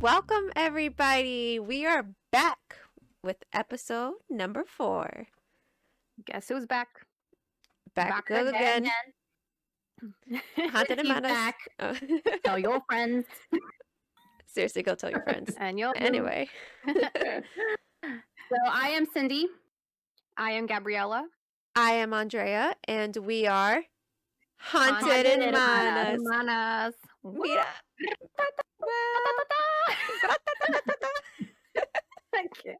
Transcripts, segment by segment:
Welcome, everybody. We are back with episode number four. Guess who's back? Back, go again. Haunted He's Hermanas. back. Oh. Tell your friends. Seriously, go tell your friends. And you'll Anyway, So I am Cindy. I am Gabriella. I am Andrea, and we are Haunted, Haunted Hermanas. Hermanas. Mira. Okay.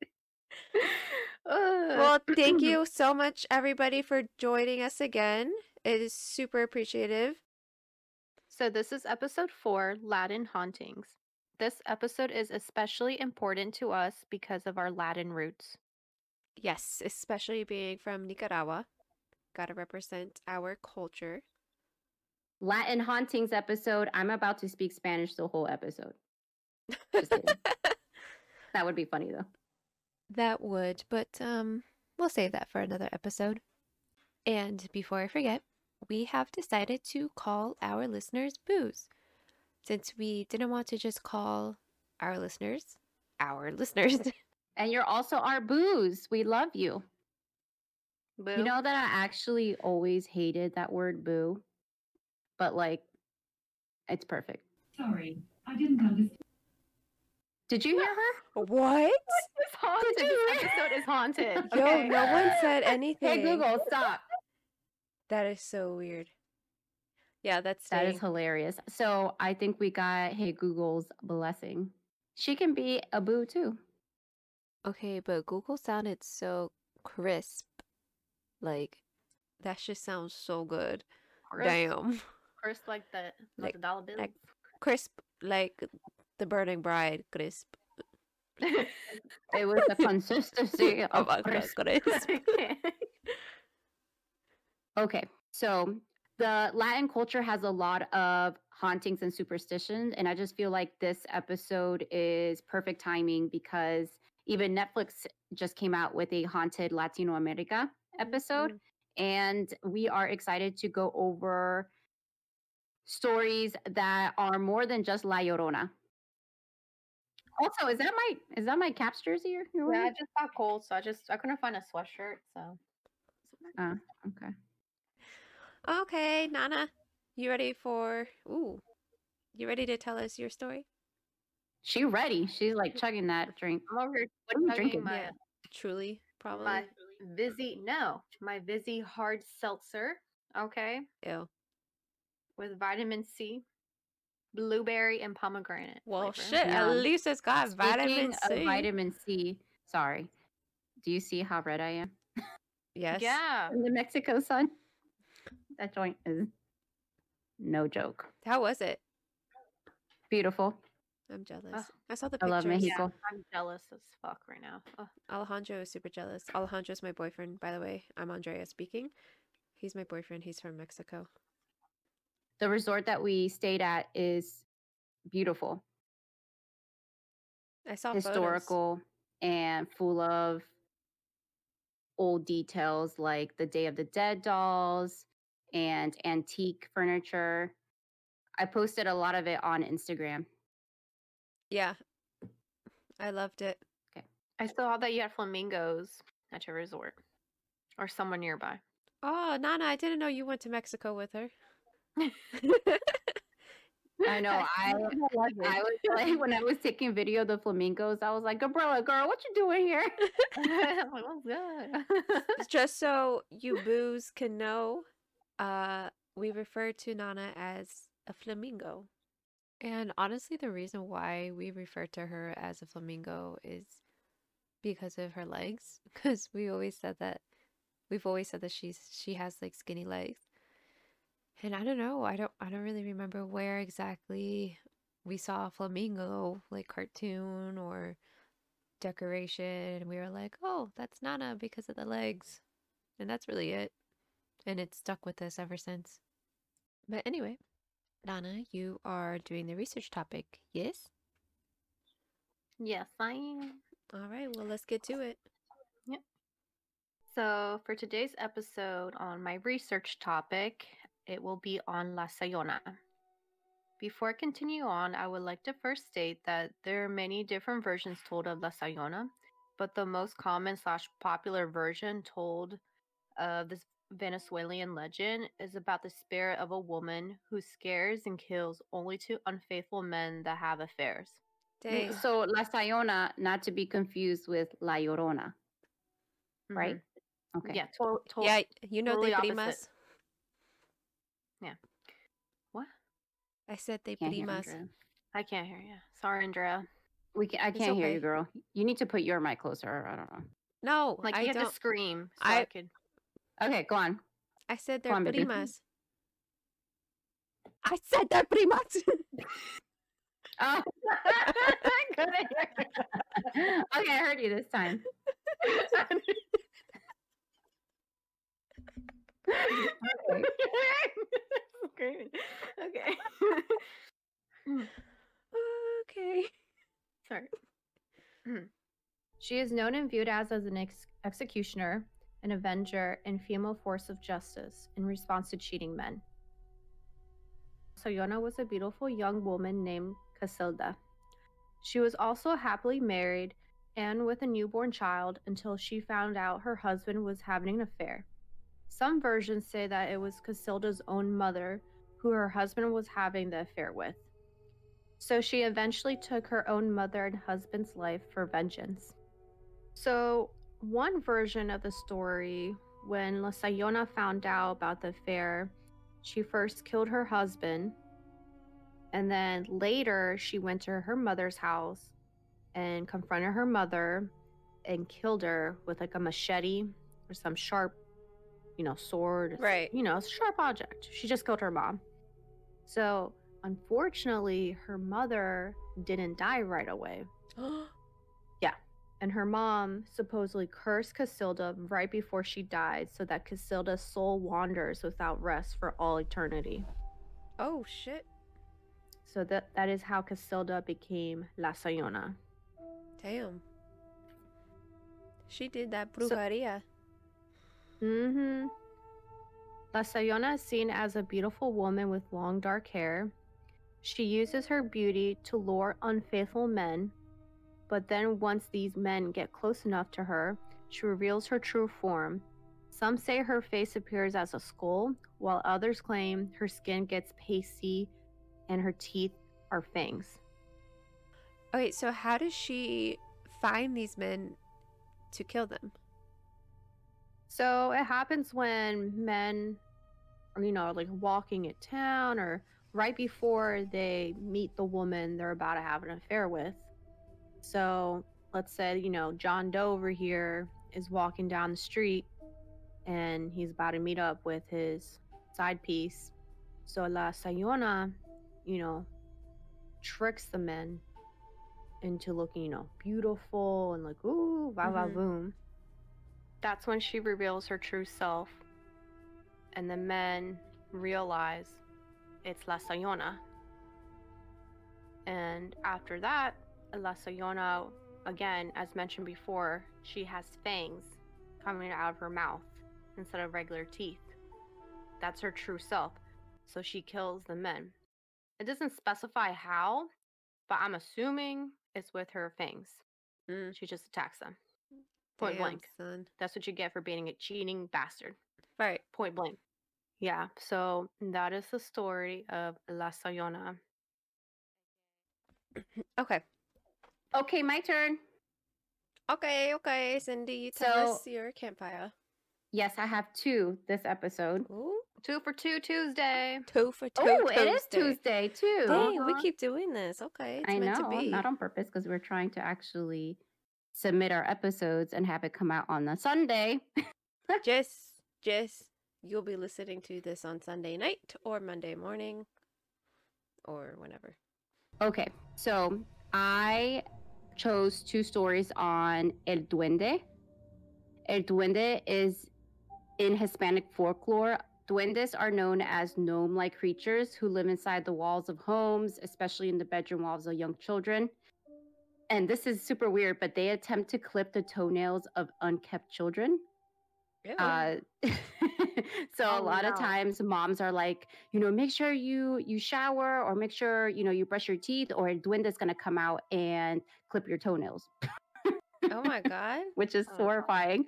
Well, thank you so much, everybody, for joining us again. It is super appreciative. So this is episode four, Latin hauntings. This episode is especially important to us because of our Latin roots. Yes, especially being from Nicaragua. Gotta represent our culture. Latin hauntings episode. I'm about to speak Spanish the whole episode. That would be funny though. That would, but um, we'll save that for another episode. And before I forget, we have decided to call our listeners boos. Since we didn't want to just call our listeners our listeners. And you're also our boos. We love you. Boo. You know that I actually always hated that word boo, but like, it's perfect. Sorry, I didn't understand. Did you hear her? what? it's haunted. Did you This episode is haunted. Yo, no one said anything. Hey Google, stop. That is so weird. Yeah, that's That is hilarious. So I think we got Hey Google's blessing. She can be a boo too. Okay, but Google sounded so crisp. Like, that just sounds so good. Chris, Damn. Chris like the like, Like- the dollar bill. like- Crisp, like the burning bride, crisp. It was the consistency Oh of God, crisp. crisp. Okay, so the Latin culture has a lot of hauntings and superstitions, and I just feel like this episode is perfect timing because even Netflix just came out with a haunted Latino America episode, mm-hmm. and we are excited to go over stories that are more than just La Llorona. Also, is that my is that my Caps jersey you're, you're Yeah, I just got cold, so I just I couldn't find a sweatshirt, so Oh, okay. Okay, Nana, you ready for? Ooh, you ready to tell us your story? She ready. She's like chugging that drink. I'm over here What are you drinking? My, Yeah, truly, probably. my Vizzy, no, my Vizzy hard seltzer, okay, Ew. With vitamin C, blueberry, and pomegranate. Well, flavor. shit. At Yum. least it's got vitamin Speaking of C. vitamin C. Sorry. Do you see how red I am yes. Yeah. in the Mexico sun? That joint is no joke. How was it? Beautiful. I'm jealous. Ugh. I saw the I pictures. love Mexico. I'm jealous as fuck right now. Ugh. Alejandro is super jealous. Alejandro's my boyfriend, by the way. I'm Andrea speaking. He's my boyfriend. He's from Mexico. The resort that we stayed at is beautiful, I saw photos. historical, and full of old details like the Day of the Dead dolls and antique furniture. I posted a lot of it on Instagram. Yeah. I loved it. Okay. I saw that you had flamingos at your resort or somewhere nearby. Oh, Nana, I didn't know you went to Mexico with her. I know. I I was like when I was taking video of the flamingos, I was like, Gabriella, girl, what you doing here? I'm like, what's good? Just so you boos can know, uh, we refer to Nana as a flamingo. And honestly, the reason why we refer to her as a flamingo is because of her legs. Because we always said that we've always said that she's she has like skinny legs. And I don't know, I don't I don't really remember where exactly we saw a flamingo, like cartoon or decoration, and we were like, oh, that's Nana because of the legs. And that's really it. And it's stuck with us ever since. But anyway, Nana, you are doing the research topic, yes? yes, I am. All right, well, let's get to it. Yep. So, for today's episode on my research topic, it will be on La Sayona. Before I continue on, I would like to first state that there are many different versions told of La Sayona, but the most common slash popular version told of this Venezuelan legend is about the spirit of a woman who scares and kills only two unfaithful men that have affairs. Dang. So La Sayona, not to be confused with La Llorona, right? Mhm. Okay. Yeah, to- to- yeah, you know totally primas. opposite. Primas. What? I said they Can't primas. I can't hear you. Sorry, Andrea. We can, I can't hear you, girl. You need to put your mic closer. I don't know. No, Like I you have don't. to scream so I, I- could. Okay, go on. I said they're on, baby. primas. I said they're primas. Oh, I couldn't hear you. okay, I heard you this time. Okay. Screaming. Okay. okay. Sorry. Mm. she is known and viewed as, as an ex- executioner, an avenger, and female force of justice in response to cheating men. Sayona was a beautiful young woman named Casilda. She was also happily married and with a newborn child until she found out her husband was having an affair. Some versions say that it was Casilda's own mother who her husband was having the affair with. So she eventually took her own mother and husband's life for vengeance. So, one version of the story, when La Sayona found out about the affair, she first killed her husband, and then later she went to her mother's house and confronted her mother and killed her with like a machete or some sharp, you know, sword, Right. You know, sharp object. She just killed her mom. So, unfortunately, her mother didn't die right away. Yeah. And her mom supposedly cursed Casilda right before she died so that Casilda's soul wanders without rest for all eternity. oh shit. So that that is how Casilda became La Sayona. Damn. She did that So- brujeria. Mm-hmm. La Sayona is seen as a beautiful woman with long dark hair. She uses her beauty to lure unfaithful men, but then once these men get close enough to her, she reveals her true form. Some say her face appears as a skull, while others claim her skin gets pasty and her teeth are fangs. Okay, so how does she find these men to kill them? So it happens when men are, you know, like walking at town or right before they meet the woman they're about to have an affair with. So let's say, you know, John Doe over here is walking down the street and he's about to meet up with his side piece. So La Sayona, you know, tricks the men into looking, you know, beautiful and like, ooh, va va Mhm. boom. That's when she reveals her true self, and the men realize it's La Sayona. And after that, La Sayona, again, as mentioned before, she has fangs coming out of her mouth instead of regular teeth. That's her true self. So she kills the men. It doesn't specify how, but I'm assuming it's with her fangs. Mm. She just attacks them. Point Damn, blank. son. That's what you get for being a cheating bastard. Right. Point blank. Yeah, so that is the story of La Sayona. Okay. Okay, my turn. Okay, okay, Cindy, you tell So- us your campfire. Yes, I have two this episode. Ooh, Two for two Tuesday. two for two. Oh, it is Tuesday. Too. Dang, we Uh-huh. keep doing this. Okay, it's I meant know, to be. not on purpose, because we're trying to actually submit our episodes and have it come out on the Sunday. just, just you'll be listening to this on Sunday night or Monday morning, or whenever. Okay, so I chose two stories on El Duende. El Duende is in Hispanic folklore. Duendes are known as gnome like creatures who live inside the walls of homes, especially in the bedroom walls of young children. And this is super weird, but they attempt to clip the toenails of unkept children. Ew. Uh, so a Oh, lot of times moms are like, you know, make sure you you shower or make sure, you know, you brush your teeth or Duende's going to come out and clip your toenails, Oh my god. which is Oh. horrifying.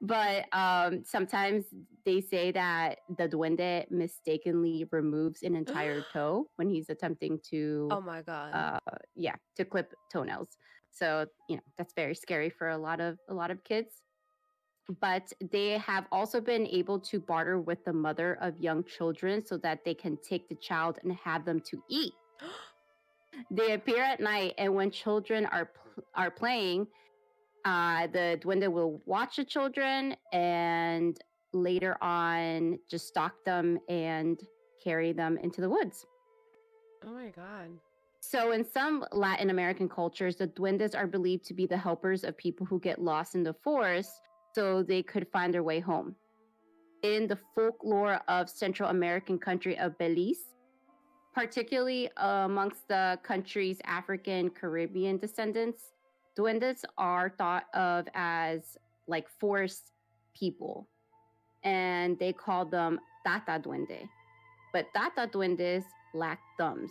But um sometimes they say that the duende mistakenly removes an entire toe when he's attempting to Oh my god. uh yeah to clip toenails. So you know that's very scary for a lot of a lot of kids. But they have also been able to barter with the mother of young children so that they can take the child and have them to eat. They appear at night and when children are pl- are playing uh the duende will watch the children and later on just stalk them and carry them into the woods oh my god. so, in some Latin American cultures, the duendes are believed to be the helpers of people who get lost in the forest so they could find their way home. In the folklore of Central American country of Belize, particularly amongst the country's African Caribbean descendants, duendes are thought of as like forest people, and they call them tata duende. But tata duendes lack thumbs.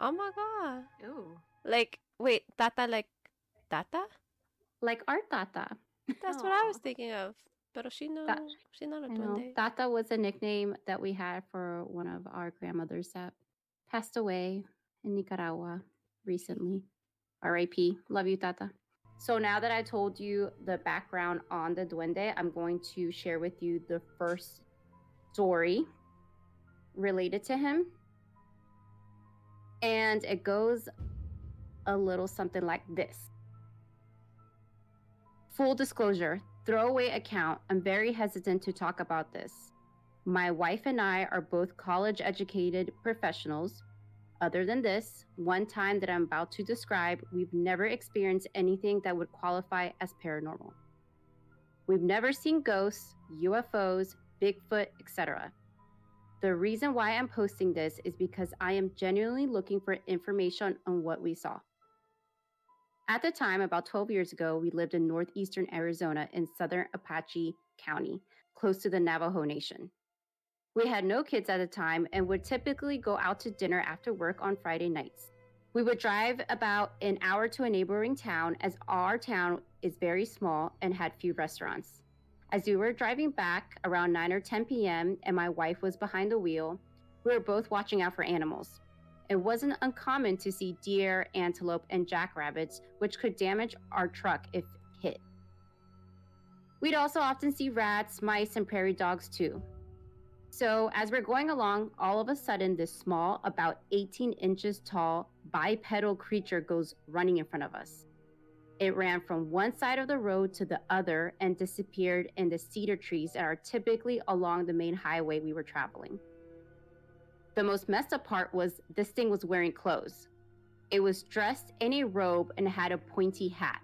Oh my god. Ooh. Like wait, tata like tata? like our tata. That's what I was thinking of. But she no, That- she's not a I know. duende. Tata was a nickname that we had for one of our grandmothers that passed away in Nicaragua recently. R.I.P. Love you, Tata. So now that I told you the background on the duende, I'm going to share with you the first story related to him. And it goes a little something like this. Full disclosure, throwaway account, I'm very hesitant to talk about this. My wife and I are both college educated professionals. Other than this, one time that I'm about to describe, we've never experienced anything that would qualify as paranormal. We've never seen ghosts, UFOs, Bigfoot, etc. The reason why I'm posting this is because I am genuinely looking for information on what we saw. At the time, about 12 years ago, we lived in northeastern Arizona in southern Apache County, close to the Navajo Nation. We had no kids at the time and would typically go out to dinner after work on Friday nights. We would drive about an hour to a neighboring town as our town is very small and had few restaurants. As we were driving back around 9 or 10 p.m., and my wife was behind the wheel, we were both watching out for animals. It wasn't uncommon to see deer, antelope, and jackrabbits, which could damage our truck if hit. We'd also often see rats, mice, and prairie dogs too. So, as we're going along, all of a sudden, this small, about 18 inches tall, bipedal creature goes running in front of us. It ran from one side of the road to the other and disappeared in the cedar trees that are typically along the main highway we were traveling. The most messed up part was this thing was wearing clothes. It was dressed in a robe and had a pointy hat.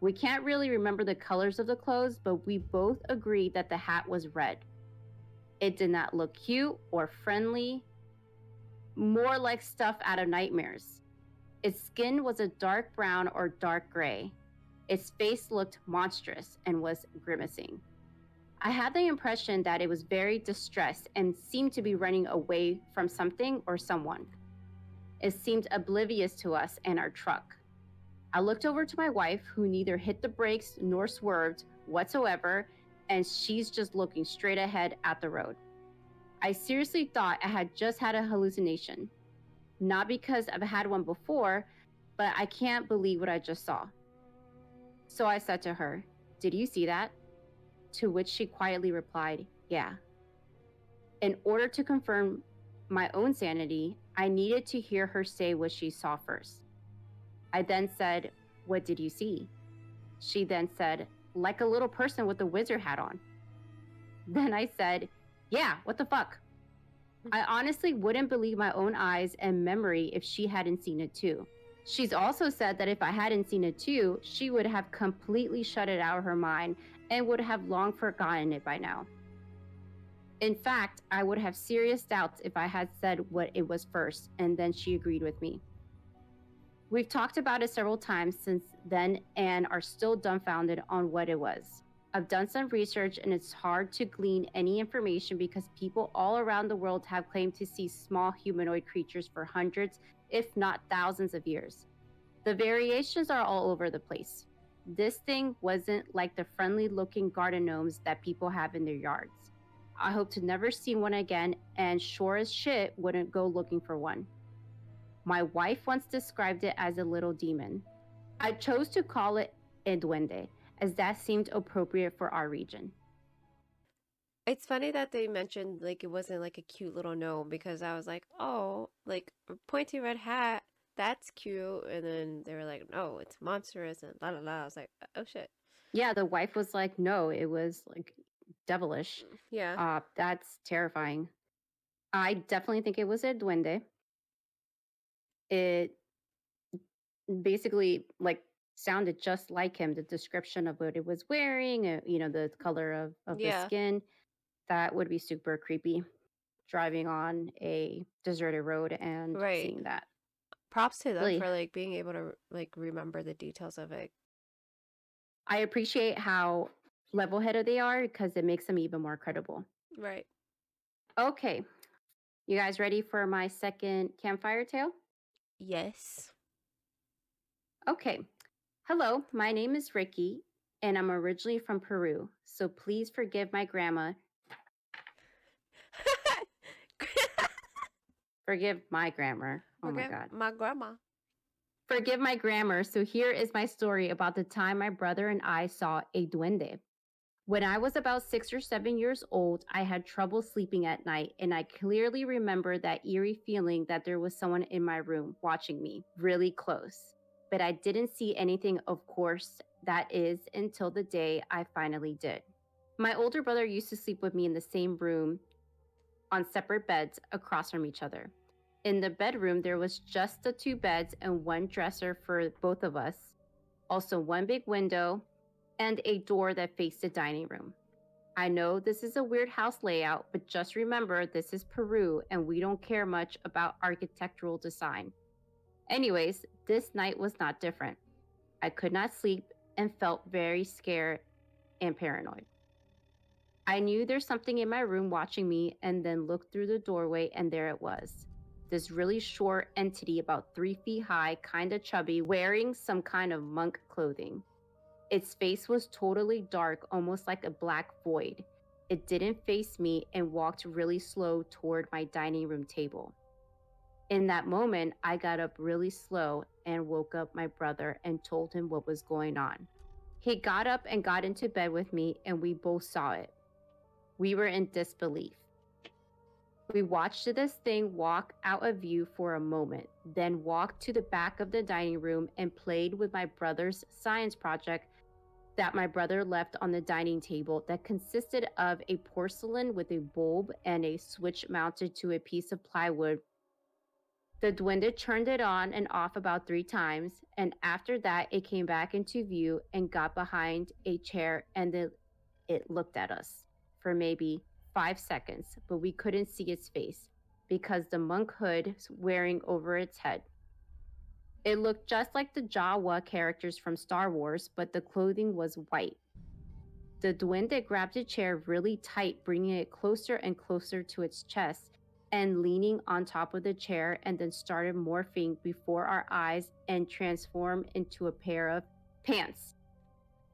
We can't really remember the colors of the clothes, but we both agreed that the hat was red. It did not look cute or friendly, more like stuff out of nightmares. Its skin was a dark brown or dark gray. Its face looked monstrous and was grimacing. I had the impression that it was very distressed and seemed to be running away from something or someone. It seemed oblivious to us and our truck. I looked over to my wife, who neither hit the brakes nor swerved whatsoever, and she's just looking straight ahead at the road. I seriously thought I had just had a hallucination. Not because I've had one before, but I can't believe what I just saw. So I said to her, Did you see that? To which she quietly replied, Yeah. In order to confirm my own sanity, I needed to hear her say what she saw first. I then said, What did you see? She then said, Like a little person with a wizard hat on. Then I said, Yeah, what the fuck? I honestly wouldn't believe my own eyes and memory if she hadn't seen it too. She's also said that if I hadn't seen it too, she would have completely shut it out of her mind and would have long forgotten it by now. In fact, I would have serious doubts if I had said what it was first, and then she agreed with me. We've talked about it several times since then and are still dumbfounded on what it was. I've done some research and it's hard to glean any information because people all around the world have claimed to see small humanoid creatures for hundreds, if not thousands of years. The variations are all over the place. This thing wasn't like the friendly looking garden gnomes that people have in their yards. I hope to never see one again, and sure as shit wouldn't go looking for one. My wife once described it as a little demon. I chose to call it a duende, as that seemed appropriate for our region. It's funny that they mentioned like it wasn't like a cute little gnome because I was like, oh, like a pointy red hat, that's cute. And then they were like, no, it's monstrous and la la la. I was like, oh shit. Yeah, the wife was like, no, it was like devilish. Yeah. Uh, that's terrifying. I definitely think it was a duende. It basically like sounded just like him. The description of what it was wearing, uh, you know, the color of, of Yeah. the skin, that would be super creepy. Driving on a deserted road and Right. seeing that. Props to them Really. for like being able to like remember the details of it. I appreciate how level headed they are because it makes them even more credible. Right. Okay. You guys ready for my second campfire tale? Yes. Okay. Hello, my name is Ricky, and I'm originally from Peru. So please forgive my grandma. Forgive my grammar. Oh my God. My grandma. Forgive my grammar. So here is my story about the time my brother and I saw a duende. When I was about six or seven years old, I had trouble sleeping at night, and I clearly remember that eerie feeling that there was someone in my room watching me really close. But I didn't see anything, of course, that is until the day I finally did. My older brother used to sleep with me in the same room on separate beds across from each other. In the bedroom, there was just the two beds and one dresser for both of us, also one big window and a door that faced the dining room. I know this is a weird house layout, but just remember this is Peru and we don't care much about architectural design. Anyways, this night was not different. I could not sleep and felt very scared and paranoid. I knew there's something in my room watching me and then looked through the doorway and there it was. This really short entity, about three feet high, kind of chubby, wearing some kind of monk clothing. Its face was totally dark, almost like a black void. It didn't face me and walked really slow toward my dining room table. In that moment, I got up really slow and woke up my brother and told him what was going on. He got up and got into bed with me, and we both saw it. We were in disbelief. We watched this thing walk out of view for a moment, then walked to the back of the dining room and played with my brother's science project that my brother left on the dining table that consisted of a porcelain with a bulb and a switch mounted to a piece of plywood. The duende turned it on and off about three times, and after that, it came back into view and got behind a chair and then it looked at us for maybe five seconds, but we couldn't see its face because the monk hood was wearing over its head. It looked just like the Jawa characters from Star Wars, but the clothing was white. The duende grabbed a chair really tight, bringing it closer and closer to its chest and leaning on top of the chair, and then started morphing before our eyes and transformed into a pair of pants.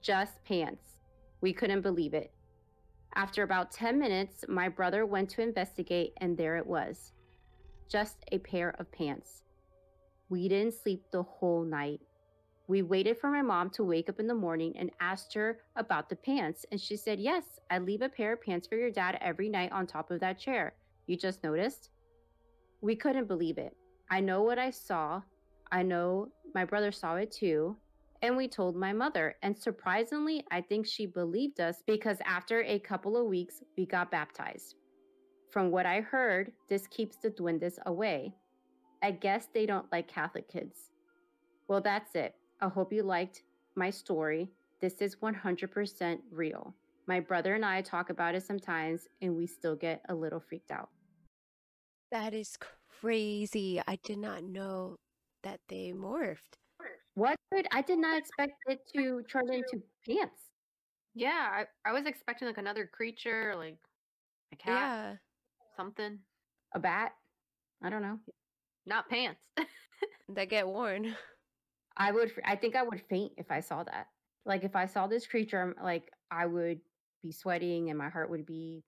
Just pants. We couldn't believe it. After about 10 minutes, my brother went to investigate, and there it was just a pair of pants. We didn't sleep the whole night. We waited for my mom to wake up in the morning and asked her about the pants, and she said, Yes, I leave a pair of pants for your dad every night on top of that chair. You just noticed? We couldn't believe it. I know what I saw. I know my brother saw it too. And we told my mother. And surprisingly, I think she believed us because after a couple of weeks, we got baptized. From what I heard, this keeps the duendes away. I guess they don't like Catholic kids. Well, that's it. I hope you liked my story. This is 100% real. My brother and I talk about it sometimes, and we still get a little freaked out. That is crazy. I did not know that they morphed. What? I did not expect it to turn into pants. Yeah, I, I was expecting like another creature, like a cat, Yeah. something. A bat? I don't know. Not pants. That get worn. I would. I think I would faint if I saw that. Like if I saw this creature, like I would be sweating and my heart would be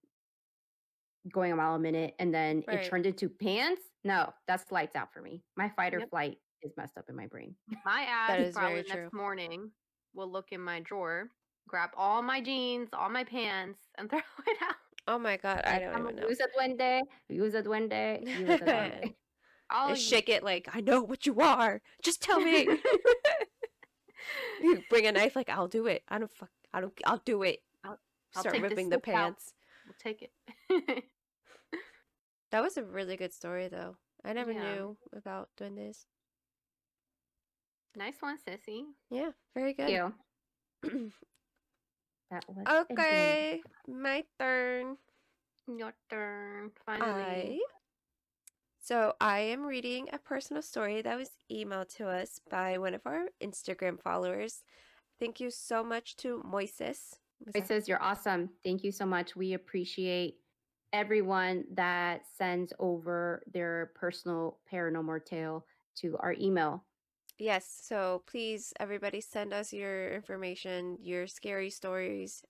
going a mile a minute, and then Right. it turned into pants. No, that's lights out for me. My fight or Yep. flight is messed up in my brain. my ass probably next morning will look in my drawer, grab all my jeans, all my pants, and throw it out. Oh my god, I don't I'm even know. use a duende, use a duende, use a duende. I'll I shake it like I know what you are. Just tell me. you bring a knife, like I'll do it. I don't fuck. I don't. I'll do it. I'll- I'll Start ripping the pants. out. We'll take it. That was a really good story, though. I never Yeah. knew about doing this. nice one, sissy. Yeah, very Thank good. you. That was okay, my turn. Your turn. Finally. I. So I am reading a personal story that was emailed to us by one of our Instagram followers. Thank you so much to Moises. It says you're awesome. Thank you so much. We appreciate everyone that sends over their personal paranormal tale to our email. Yes, so please, everybody, send us your information, your scary stories,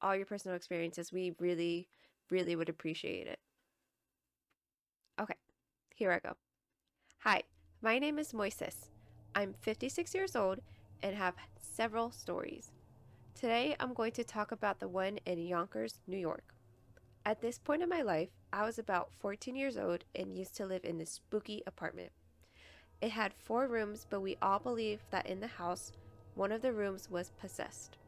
all your personal experiences. We really, really would appreciate it. Okay, here I go. Hi, my name is Moises. I'm 56 years old and have several stories. Today, I'm going to talk about the one in Yonkers, New York. At this point in my life, I was about 14 years old and used to live in this spooky apartment. It had four rooms, but we all believed that in the house, one of the rooms was possessed.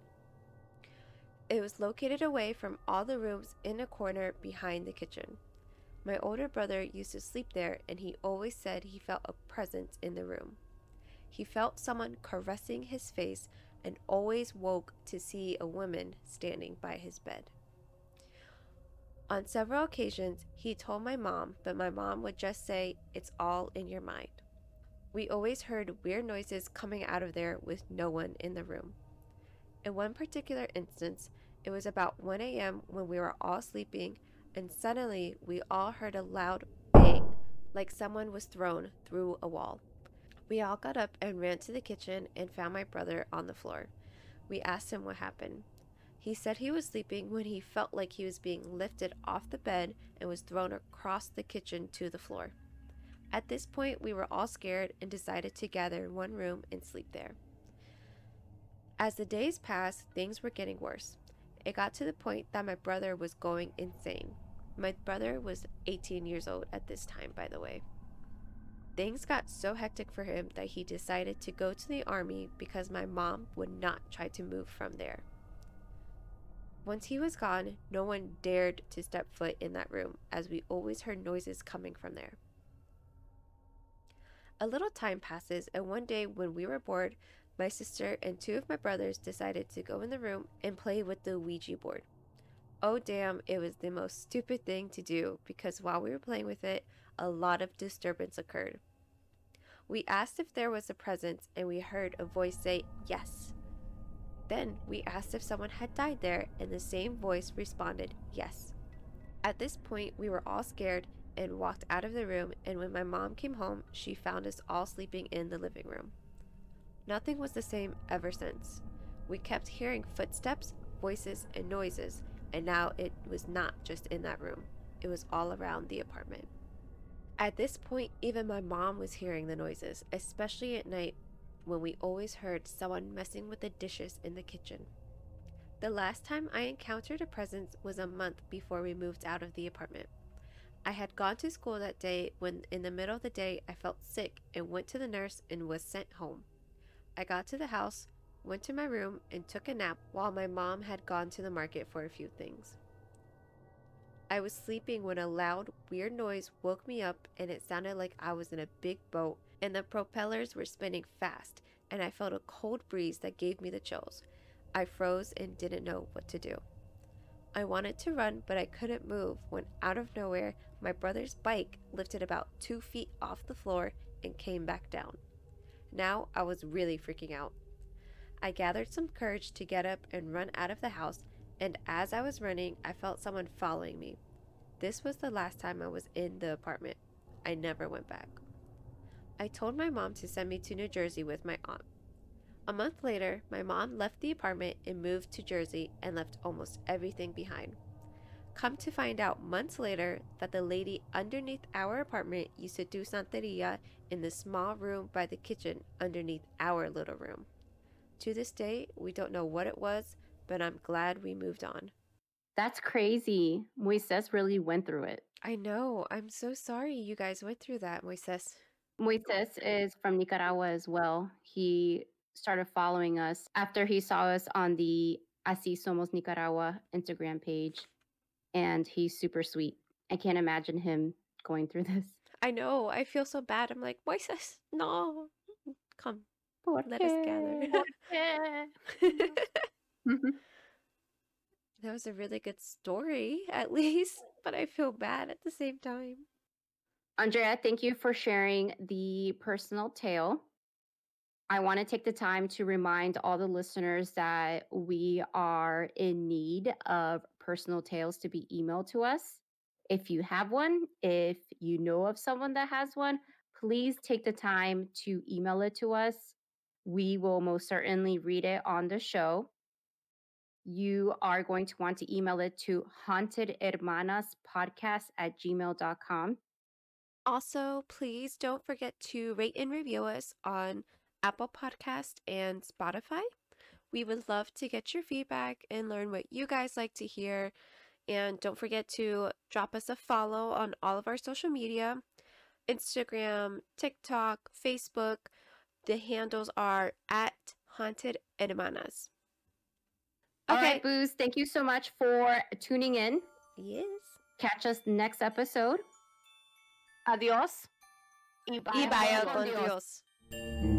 It was located away from all the rooms in a corner behind the kitchen. My older brother used to sleep there, and he always said he felt a presence in the room. He felt someone caressing his face and always woke to see a woman standing by his bed. On several occasions, he told my mom, but my mom would just say, It's all in your mind. We always heard weird noises coming out of there with no one in the room. In one particular instance, it was about 1 a.m. when we were all sleeping, and suddenly we all heard a loud bang, like someone was thrown through a wall. We all got up and ran to the kitchen and found my brother on the floor. We asked him what happened. He said he was sleeping when he felt like he was being lifted off the bed and was thrown across the kitchen to the floor. At this point, we were all scared and decided to gather in one room and sleep there. As the days passed, things were getting worse. It got to the point that my brother was going insane. My brother was 18 years old at this time, by the way. Things got so hectic for him that he decided to go to the army because my mom would not try to move from there. Once he was gone, no one dared to step foot in that room as we always heard noises coming from there. A little time passes, and one day when we were bored, my sister and two of my brothers decided to go in the room and play with the Ouija board. Oh, damn, it was the most stupid thing to do because while we were playing with it, a lot of disturbance occurred. We asked if there was a presence, and we heard a voice say, Yes. Then we asked if someone had died there, and the same voice responded, Yes. At this point, we were all scared and walked out of the room, and when my mom came home, she found us all sleeping in the living room. Nothing was the same ever since. We kept hearing footsteps, voices, and noises, and now it was not just in that room, it was all around the apartment. At this point, even my mom was hearing the noises, especially at night when we always heard someone messing with the dishes in the kitchen. The last time I encountered a presence was a month before we moved out of the apartment. I had gone to school that day when, in the middle of the day, I felt sick and went to the nurse and was sent home. I got to the house, went to my room, and took a nap while my mom had gone to the market for a few things. I was sleeping when a loud, weird noise woke me up, and it sounded like I was in a big boat and the propellers were spinning fast, and I felt a cold breeze that gave me the chills. I froze and didn't know what to do. I wanted to run, but I couldn't move when, out of nowhere, my brother's bike lifted about two feet off the floor and came back down. Now I was really freaking out. I gathered some courage to get up and run out of the house, and as I was running, I felt someone following me. This was the last time I was in the apartment. I never went back. I told my mom to send me to New Jersey with my aunt. A month later, my mom left the apartment and moved to Jersey and left almost everything behind. Come to find out months later that the lady underneath our apartment used to do Santeria in the small room by the kitchen underneath our little room. To this day, we don't know what it was, but I'm glad we moved on. That's crazy. Moises really went through it. I know. I'm so sorry you guys went through that, Moises. Moises is from Nicaragua as well. He started following us after he saw us on the Así Somos Nicaragua Instagram page. And he's super sweet. I can't imagine him going through this. I know. I feel so bad. I'm like, Moises, no. Come, let us gather. Qué? that was a really good story, at least, but I feel bad at the same time. Andrea, thank you for sharing the personal tale. I want to take the time to remind all the listeners that we are in need of personal tales to be emailed to us. If you have one, if you know of someone that has one, please take the time to email it to us. We will most certainly read it on the show. You are going to want to email it to hauntedhermanaspodcast at gmail.com. Also, please don't forget to rate and review us on Apple Podcast and Spotify. We would love to get your feedback and learn what you guys like to hear. And don't forget to drop us a follow on all of our social media Instagram, TikTok, Facebook. The handles are at Haunted Hermanas. All right, Boos, thank you so much for tuning in. Yes. Catch us next episode. Adiós. Y Y vaya con con Dios. Dios.